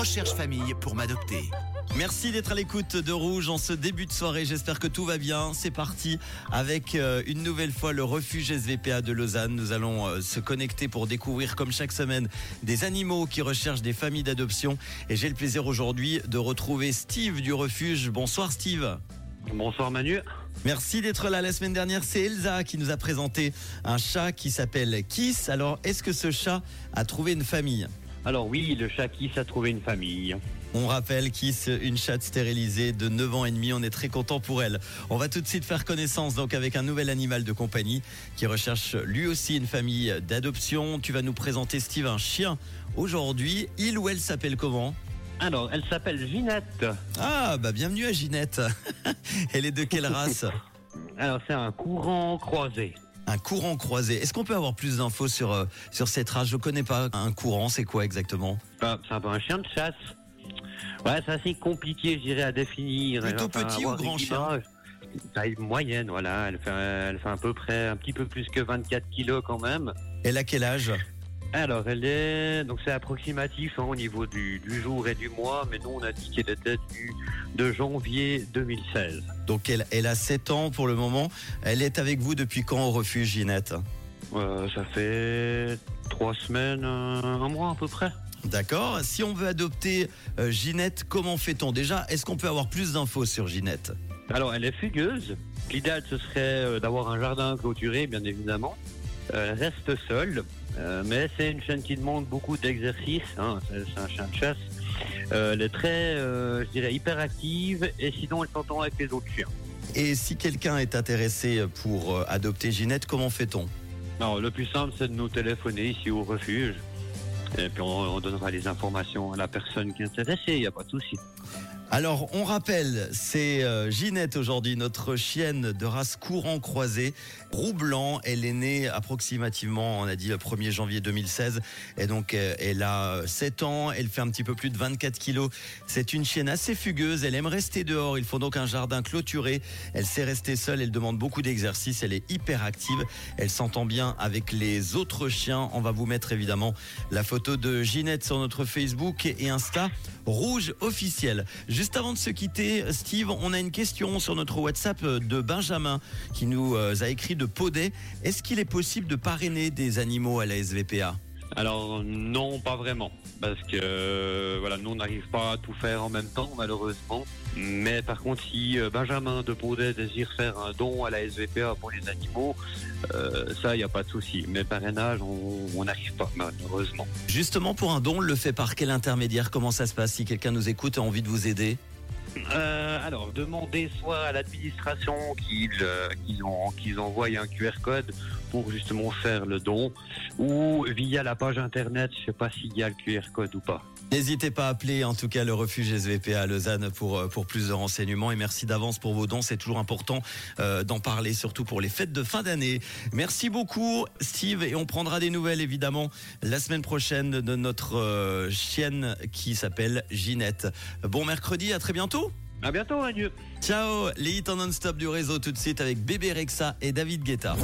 recherche famille pour m'adopter. Merci d'être à l'écoute de Rouge en ce début de soirée. J'espère que tout va bien. C'est parti avec euh, une nouvelle fois le refuge SVPA de Lausanne. Nous allons euh, se connecter pour découvrir comme chaque semaine des animaux qui recherchent des familles d'adoption. Et j'ai le plaisir aujourd'hui de retrouver Steve du refuge. Bonsoir Steve. Bonsoir Manu. Merci d'être là. La semaine dernière, c'est Elsa qui nous a présenté un chat qui s'appelle Kiss. Alors, est-ce que ce chat a trouvé une famille? Alors oui, le chat Kiss a trouvé une famille. On rappelle Kiss, une chatte stérilisée de 9 ans et demi. On est très content pour elle. On va tout de suite faire connaissance donc avec un nouvel animal de compagnie qui recherche lui aussi une famille d'adoption. Tu vas nous présenter Steve un chien aujourd'hui. Il ou elle s'appelle comment? Alors, elle s'appelle Ginette. Ah, bah bienvenue à Ginette. Elle est de quelle race? Alors, c'est un courant croisé. Un courant croisé. Est-ce qu'on peut avoir plus d'infos sur, euh, sur cette race Je connais pas. Un courant, c'est quoi exactement? Bah, c'est un chien de chasse. Ouais, c'est assez compliqué, je dirais, à définir. Plutôt petit ou grand chien? images. Taille moyenne, voilà. Elle fait, elle fait à peu près un petit peu plus que 24 kilos quand même. Elle a quel âge? Alors, elle est, donc c'est approximatif hein, au niveau du, du jour et du mois, mais nous on a dit qu'elle était du, de janvier 2016. Donc elle, elle a 7 ans pour le moment. Elle est avec vous depuis quand au refuge, Ginette? Euh, ça fait trois semaines, euh, un mois à peu près. D'accord. Si on veut adopter euh, Ginette, comment fait-on? Déjà, est-ce qu'on peut avoir plus d'infos sur Ginette? Alors, elle est fugueuse. L'idéal, ce serait d'avoir un jardin clôturé, bien évidemment. Elle reste seule, euh, mais c'est une chienne qui demande beaucoup d'exercice. hein. C'est un chien de chasse. Euh, elle est très, euh, je dirais, hyperactive et sinon, elle s'entend avec les autres chiens. Et si quelqu'un est intéressé pour euh, adopter Ginette, comment fait-on? Alors, le plus simple, c'est de nous téléphoner ici au refuge. Et puis, on, on donnera les informations à la personne qui est intéressée, il n'y a pas de souci. Alors, on rappelle, c'est euh, Ginette aujourd'hui, notre chienne de race courant croisé, roux blanc. Elle est née approximativement, on a dit le 1er janvier 2016. Et donc, euh, elle a 7 ans, elle fait un petit peu plus de 24 kilos. C'est une chienne assez fugueuse, elle aime rester dehors. Il faut donc un jardin clôturé. Elle sait rester seule, elle demande beaucoup d'exercice, elle est hyper active. Elle s'entend bien avec les autres chiens. On va vous mettre évidemment la photo de Ginette sur notre Facebook et Insta rouge officiel. Juste avant de se quitter, Steve, on a une question sur notre WhatsApp de Benjamin qui nous euh, a écrit de Paudet. Est-ce qu'il est possible de parrainer des animaux à la SVPA Alors non, pas vraiment, parce que euh, voilà, nous on n'arrive pas à tout faire en même temps malheureusement. Mais par contre, si euh, Benjamin de Paudet désire faire un don à la SVPA pour les animaux, euh, ça il n'y a pas de souci. Mais parrainage, on on n'arrive pas malheureusement. Justement, pour un don, on le fait par quel intermédiaire? Comment ça se passe? Si quelqu'un nous écoute et a envie de vous aider Euh, alors, demandez soit à l'administration qu'ils euh, qu'ils en- qu'ils envoient un QR code pour justement faire le don, ou via la page internet, je sais pas s'il y a le QR code ou pas. N'hésitez pas à appeler en tout cas le refuge SVPA à Lausanne pour, euh, pour plus de renseignements et merci d'avance pour vos dons. C'est toujours important euh, d'en parler, surtout pour les fêtes de fin d'année. Merci beaucoup Steve et on prendra des nouvelles évidemment la semaine prochaine de notre euh, chienne qui s'appelle Ginette. Bon mercredi, à très bientôt. À bientôt, adieu. Ciao, les hits en non-stop du réseau tout de suite avec Bébé Rexa et David Guetta.